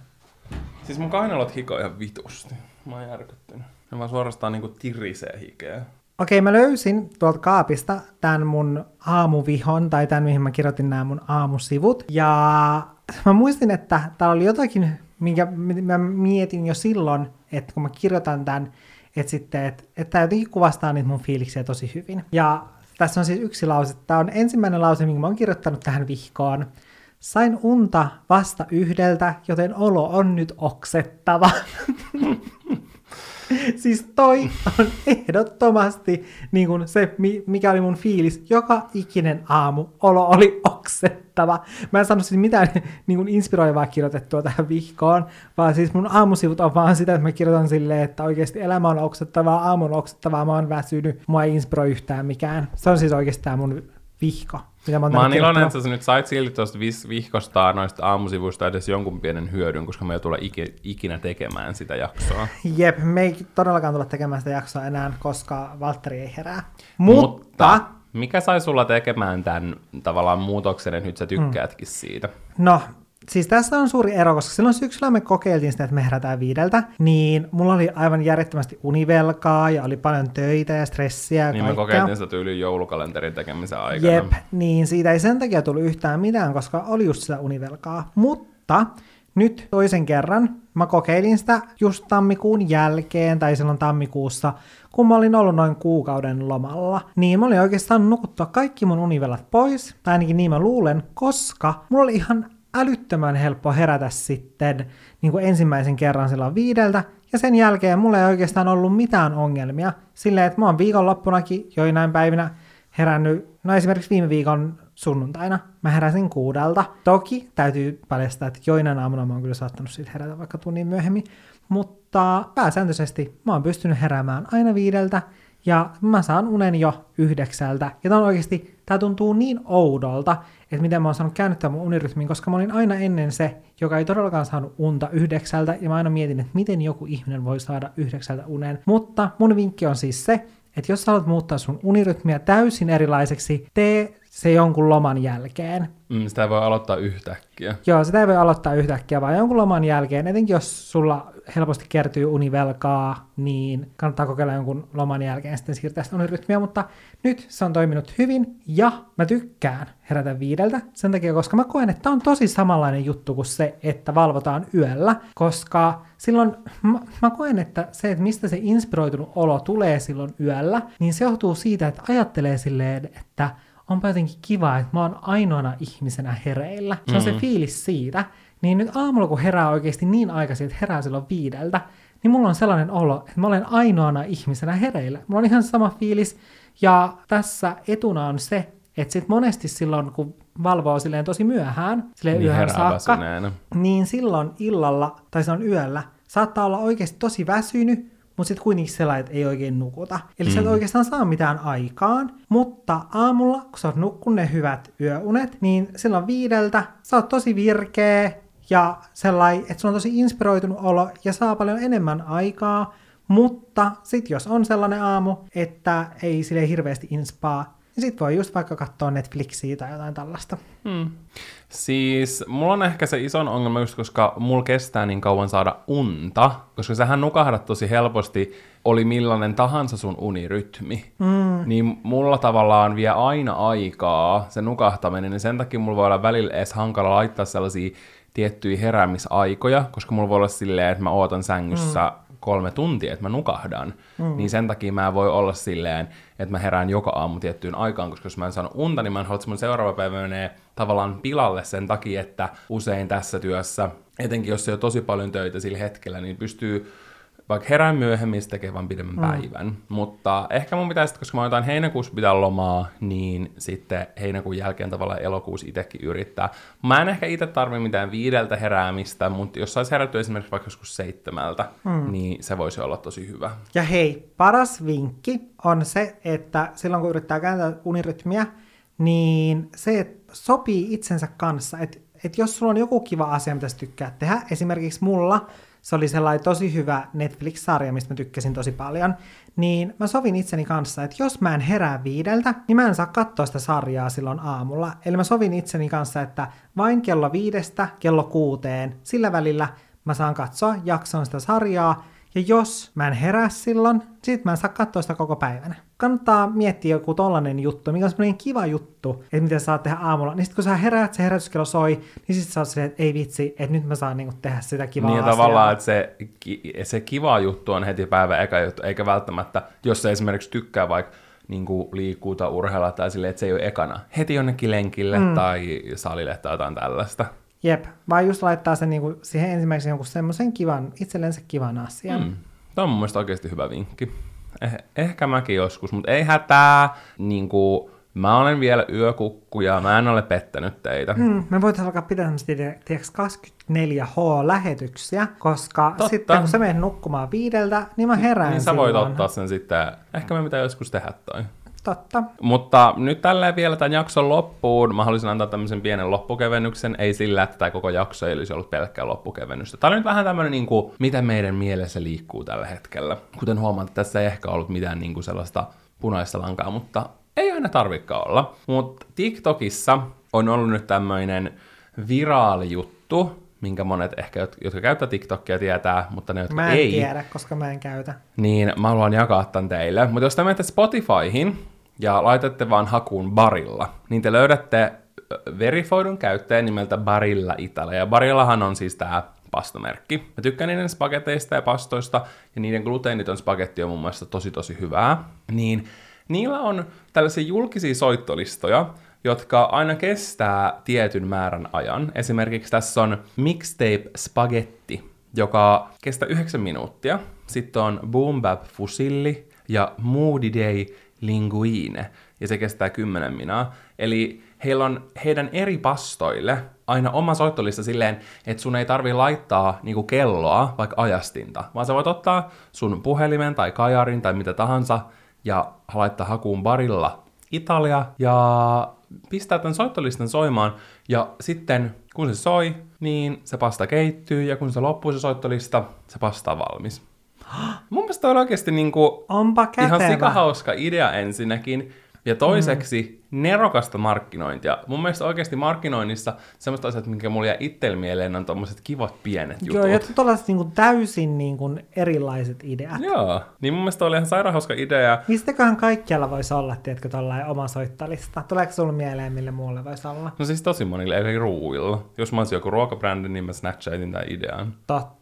Siis mun kainalot hiko ihan vitusti. Mä oon järkyttynyt. Ne vaan suorastaan niinku tirisee hikeä. Okei, mä löysin tuolta kaapista tämän mun aamuvihon, tai tämän, mihin mä kirjoitin nämä mun aamusivut. Ja mä muistin, että täällä oli jotakin, minkä mä mietin jo silloin, että kun mä kirjoitan tämän, että sitten, että, että tämä jotenkin kuvastaa niitä mun fiiliksiä tosi hyvin. Ja tässä on siis yksi lause. Tämä on ensimmäinen lause, minkä mä oon kirjoittanut tähän vihkoon. Sain unta vasta yhdeltä, joten olo on nyt oksettava. Siis toi on ehdottomasti niin kuin se, mi- mikä oli mun fiilis. Joka ikinen aamu olo oli oksettava. Mä en sano siis mitään niin kuin inspiroivaa kirjoitettua tähän vihkoon, vaan siis mun aamusivut on vaan sitä, että mä kirjoitan silleen, että oikeasti elämä on oksettavaa, aamu on oksettavaa, mä oon väsynyt, mua ei inspiroi yhtään mikään. Se on siis oikeasti tää mun vihko. Mitä mä, Mä oon iloinen, että sä nyt sait silti tuosta vihkosta noista aamusivuista edes jonkun pienen hyödyn, koska me ei tulla iki- ikinä tekemään sitä jaksoa. Jep, me ei todellakaan tulla tekemään sitä jaksoa enää, koska Valtteri ei herää. Mutta, mikä sai sulla tekemään tämän tavallaan muutoksen, että nyt sä tykkäätkin siitä? no, siis tässä on suuri ero, koska silloin syksyllä me kokeiltiin sitä, että me herätään viideltä, niin mulla oli aivan järjettömästi univelkaa ja oli paljon töitä ja stressiä ja Niin me kaikkea. kokeiltiin sitä tyyliin joulukalenterin tekemisen aikana. Jep, niin siitä ei sen takia tullut yhtään mitään, koska oli just sitä univelkaa. Mutta nyt toisen kerran mä kokeilin sitä just tammikuun jälkeen, tai silloin tammikuussa, kun mä olin ollut noin kuukauden lomalla. Niin mä olin oikeastaan nukuttua kaikki mun univelat pois, tai ainakin niin mä luulen, koska mulla oli ihan älyttömän helppo herätä sitten niin kuin ensimmäisen kerran silloin viideltä, ja sen jälkeen mulla ei oikeastaan ollut mitään ongelmia. Silleen, että mä oon viikonloppunakin joinain päivinä herännyt, no esimerkiksi viime viikon sunnuntaina mä heräsin kuudelta. Toki täytyy paljastaa, että joinain aamuna mä oon kyllä saattanut siitä herätä vaikka tunnin myöhemmin, mutta pääsääntöisesti mä oon pystynyt heräämään aina viideltä, ja mä saan unen jo yhdeksältä. Ja tää on oikeasti, tää tuntuu niin oudolta, että miten mä oon saanut käännyttää mun unirytmin, koska mä olin aina ennen se, joka ei todellakaan saanut unta yhdeksältä, ja mä aina mietin, että miten joku ihminen voi saada yhdeksältä unen. Mutta mun vinkki on siis se, että jos sä haluat muuttaa sun unirytmiä täysin erilaiseksi, tee se jonkun loman jälkeen. Mm, sitä ei voi aloittaa yhtäkkiä. Joo, sitä ei voi aloittaa yhtäkkiä, vaan jonkun loman jälkeen, etenkin jos sulla helposti kertyy univelkaa, niin kannattaa kokeilla jonkun loman jälkeen sitten siirtää sitä unirytmiä, mutta nyt se on toiminut hyvin, ja mä tykkään herätä viideltä sen takia, koska mä koen, että on tosi samanlainen juttu kuin se, että valvotaan yöllä, koska silloin mä, mä koen, että se, että mistä se inspiroitunut olo tulee silloin yöllä, niin se johtuu siitä, että ajattelee silleen, että onpa jotenkin kiva, että mä oon ainoana ihmisenä hereillä. Se on se fiilis siitä. Niin nyt aamulla, kun herää oikeasti niin aikaisin, että herää silloin viideltä, niin mulla on sellainen olo, että mä olen ainoana ihmisenä hereillä. Mulla on ihan sama fiilis. Ja tässä etuna on se, että sit monesti silloin, kun valvoo silleen tosi myöhään, silleen Niin yöhön saakka, niin silloin illalla, tai se on yöllä, saattaa olla oikeasti tosi väsynyt, mutta sitten kuitenkin sellainen, että ei oikein nukuta. Eli mm. sä et oikeastaan saa mitään aikaan, mutta aamulla, kun sä oot nukkunut ne hyvät yöunet, niin silloin viideltä sä oot tosi virkeä ja sellainen, että sulla on tosi inspiroitunut olo ja saa paljon enemmän aikaa, mutta sitten jos on sellainen aamu, että ei sille hirveästi inspaa, niin sit voi just vaikka katsoa Netflixiä tai jotain tällaista. Hmm. Siis mulla on ehkä se ison ongelma just, koska mulla kestää niin kauan saada unta, koska sähän nukahdat tosi helposti, oli millainen tahansa sun unirytmi. Mm. Niin mulla tavallaan vie aina aikaa se nukahtaminen, niin sen takia mulla voi olla välillä edes hankala laittaa sellaisia tiettyjä heräämisaikoja, koska mulla voi olla silleen, että mä ootan sängyssä mm. Kolme tuntia, että mä nukahdan. Mm. Niin sen takia mä voi olla silleen, että mä herään joka aamu tiettyyn aikaan, koska jos mä en saanut unta, niin mä en halua, että mun seuraava päivä menee tavallaan pilalle sen takia, että usein tässä työssä, etenkin jos se on tosi paljon töitä sillä hetkellä, niin pystyy vaikka herään myöhemmin, se tekee vaan pidemmän mm. päivän. Mutta ehkä mun pitäisi, koska mä jotain heinäkuussa pitää lomaa, niin sitten heinäkuun jälkeen tavallaan elokuussa itsekin yrittää. Mä en ehkä itse tarvi mitään viideltä heräämistä, mutta jos saisi herättyä esimerkiksi vaikka joskus seitsemältä, mm. niin se voisi olla tosi hyvä. Ja hei, paras vinkki on se, että silloin kun yrittää kääntää unirytmiä, niin se, että sopii itsensä kanssa, että, että jos sulla on joku kiva asia, mitä sä tykkää tehdä, esimerkiksi mulla se oli sellainen tosi hyvä Netflix-sarja, mistä mä tykkäsin tosi paljon, niin mä sovin itseni kanssa, että jos mä en herää viideltä, niin mä en saa katsoa sitä sarjaa silloin aamulla. Eli mä sovin itseni kanssa, että vain kello viidestä kello kuuteen, sillä välillä mä saan katsoa jakson sitä sarjaa, ja jos mä en herää silloin, sit mä en saa katsoa sitä koko päivänä. Kannattaa miettiä joku tollanen juttu, mikä on semmoinen kiva juttu, että mitä sä saat tehdä aamulla. Niin sit kun sä heräät, se herätyskello soi, niin sit sä oot silleen, että ei vitsi, että nyt mä saan niinku tehdä sitä kivaa Niin asiaa. tavallaan, että se, se kiva juttu on heti päivän eka juttu, eikä välttämättä, jos se esimerkiksi tykkää vaikka niin kuin liikkuu tai urheilla tai silleen, että se ei ole ekana. Heti jonnekin lenkille mm. tai salille tai jotain tällaista. Jep, vaan just laittaa sen niinku siihen ensimmäiseksi jonkun semmoisen kivan, itsellensä kivan asian. Mm. Tämä on mun mielestä oikeasti hyvä vinkki. Eh- ehkä mäkin joskus, mutta ei hätää. Niin kuin, mä olen vielä yökukku ja mä en ole pettänyt teitä. Mm, me voitaisiin alkaa pitää tiedätkö, 24H-lähetyksiä, koska Totta. sitten kun sä menet nukkumaan viideltä, niin mä herään Niin sä voit silloin. ottaa sen sitten. Ehkä me pitää joskus tehdä toi. Totta. Mutta nyt tälleen vielä tämän jakson loppuun. Mä haluaisin antaa tämmöisen pienen loppukevennyksen. Ei sillä, että tämä koko jakso ei olisi ollut pelkkää loppukevennystä. Tämä on nyt vähän tämmöinen, niin kuin, mitä meidän mielessä liikkuu tällä hetkellä. Kuten huomaat, tässä ei ehkä ollut mitään niin kuin sellaista punaista lankaa, mutta ei aina tarvikaan olla. Mutta TikTokissa on ollut nyt tämmöinen viraali juttu, minkä monet ehkä, jot- jotka käyttää TikTokia, tietää, mutta ne, jotka Mä en ei, tiedä, koska mä en käytä. niin mä haluan jakaa tämän teille. Mutta jos te menette Spotifyhin ja laitatte vaan hakuun Barilla, niin te löydätte verifoidun käyttäjän nimeltä Barilla Italia. Ja Barillahan on siis tämä pastamerkki. Mä tykkään niiden spageteista ja pastoista, ja niiden gluteeniton spagetti on mun mielestä tosi tosi hyvää. Niin niillä on tällaisia julkisia soittolistoja, jotka aina kestää tietyn määrän ajan. Esimerkiksi tässä on Mixtape Spaghetti, joka kestää 9 minuuttia. Sitten on Boom Bap Fusilli ja Moody Day Linguine, ja se kestää 10 minaa. Eli heillä on heidän eri pastoille aina oma soittolista silleen, että sun ei tarvi laittaa niinku kelloa, vaikka ajastinta, vaan sä voit ottaa sun puhelimen tai kajarin tai mitä tahansa ja laittaa hakuun barilla Italia ja pistää tämän soittolistan soimaan ja sitten kun se soi, niin se pasta keittyy ja kun se loppuu se soittolista, se pasta on valmis. Mun mielestä on oikeasti niinku Onpa kätevä. ihan sikahauska idea ensinnäkin. Ja toiseksi mm. nerokasta markkinointia. Mun mielestä oikeasti markkinoinnissa semmoista asiat, minkä mulla jää itsellä mieleen, on tommoset kivat pienet jutut. Joo, jotkut tällaiset niin täysin niin kuin erilaiset ideat. Joo. Niin mun mielestä oli ihan sairaan hauska idea. Mistäköhän kaikkialla voisi olla, tiedätkö, tällainen oma soittalista? Tuleeko sulla mieleen, mille muulle voisi olla? No siis tosi monille, eli ruuilla. Jos mä olisin joku ruokabrändi, niin mä snatchaitin tämän idean. Totta.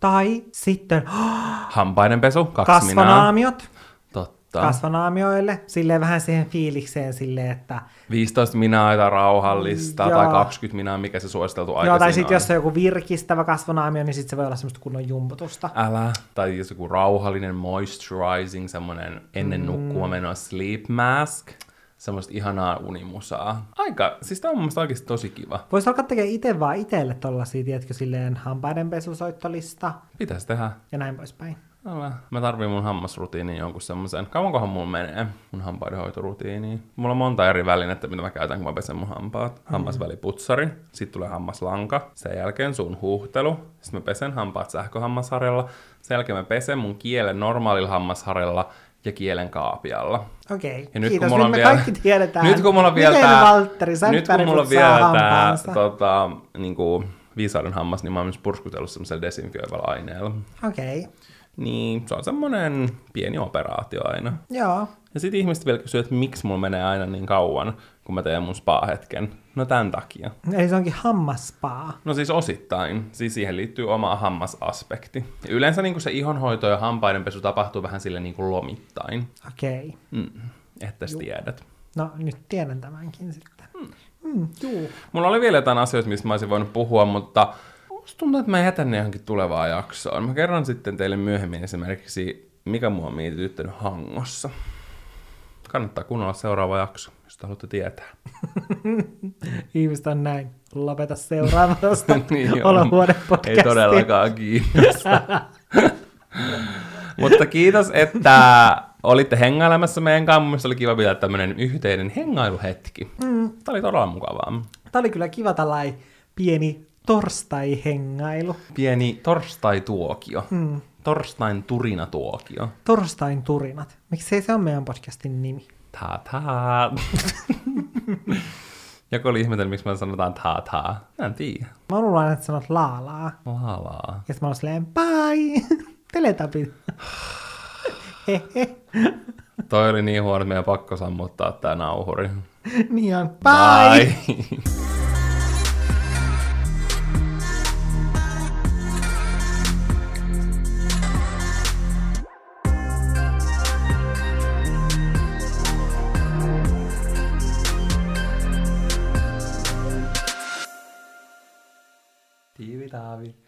Tai sitten Hampaiden pesu, kaksi kasvanaamiot. Totta. Kasvanaamioille. Silleen vähän siihen fiilikseen silleen, että... 15 minaa tai rauhallista, Joo. tai 20 minaa, mikä se suositeltu aika Joo, tai sitten jos on joku virkistävä kasvanaamio, niin sitten se voi olla semmoista kunnon jumputusta. Älä. Tai jos joku rauhallinen moisturizing, semmoinen ennen nukkua menoa sleep mask. Semmoista ihanaa unimusaa. Aika, siis tää on mun mielestä oikeasti tosi kiva. Voisi alkaa tekemään itse vaan itselle tollasia, tiedätkö, silleen hampaidenpesusoittolista Pitäis tehdä. ja näin poispäin. Älä. Mä tarviin mun hammasrutiiniin jonkun semmoisen. Kauankohan mulla menee mun hampaidenhoitorutiiniin? Mulla on monta eri välinettä, mitä mä käytän, kun mä pesen mun hampaat. Hammasväliputsari, sitten tulee hammaslanka, sen jälkeen sun huuhtelu, sitten mä pesen hampaat sähköhammasharjalla, sen jälkeen mä pesen mun kielen normaalilla hammasharjalla ja kielen kaapialla. Okei, Ja nyt kiitos. kun mulla Nyt me vielä, kaikki tiedetään, nyt kun mulla on vielä miten tää, Valtteri nyt kun mulla on vielä tää, hampaansa. tota, niinku, viisauden hammas, niin mä oon myös purskutellut semmoisella desinfioivalla aineella. Okei, Niin, se on semmonen pieni operaatio aina. joo. Ja sitten ihmiset vielä kysyy, että miksi mulla menee aina niin kauan, kun mä teen mun spa-hetken. No tämän takia. Eli se onkin hammaspaa. No siis osittain. Siis siihen liittyy oma hammasaspekti. Ja yleensä niin se ihonhoito ja hampaidenpesu tapahtuu vähän sille niin kuin lomittain. Okei. Mm, että sä tiedät. No nyt tiedän tämänkin sitten. Mm, juu. Mulla oli vielä jotain asioita, mistä mä olisin voinut puhua, mutta musta tuntuu, että mä jätän ne johonkin tulevaan jaksoon. Mä kerron sitten teille myöhemmin esimerkiksi, mikä mua on mietityttänyt hangossa. Kannattaa kuunnella seuraava jakso, jos te haluatte tietää. Ihmiset on näin. Lopeta seuraavasta Niin on. olohuone podcastia. Ei todellakaan kiinnosta. Mutta kiitos, että olitte hengailemassa meidän kanssa. Mun mielestä oli kiva pitää tämmöinen yhteinen hengailuhetki. Mm. Tämä oli todella mukavaa. Tämä oli kyllä kiva tällainen pieni torstai-hengailu. Pieni torstai-tuokio. Mm. Torstain turina-tuokio. Torstain turinat. Miksei se on meidän podcastin nimi? Ta-ta. Joku oli ihmetellyt, miksi me sanotaan ta-ta. Mä en tiedä. Mä luulen että sanot laalaa. Laalaa. Ja sitten mä oon silleen, bye! Teletapit. Toi oli niin huono, että meidän pakko sammuttaa tää nauhuri. niin on. Bye! Bye. sabe?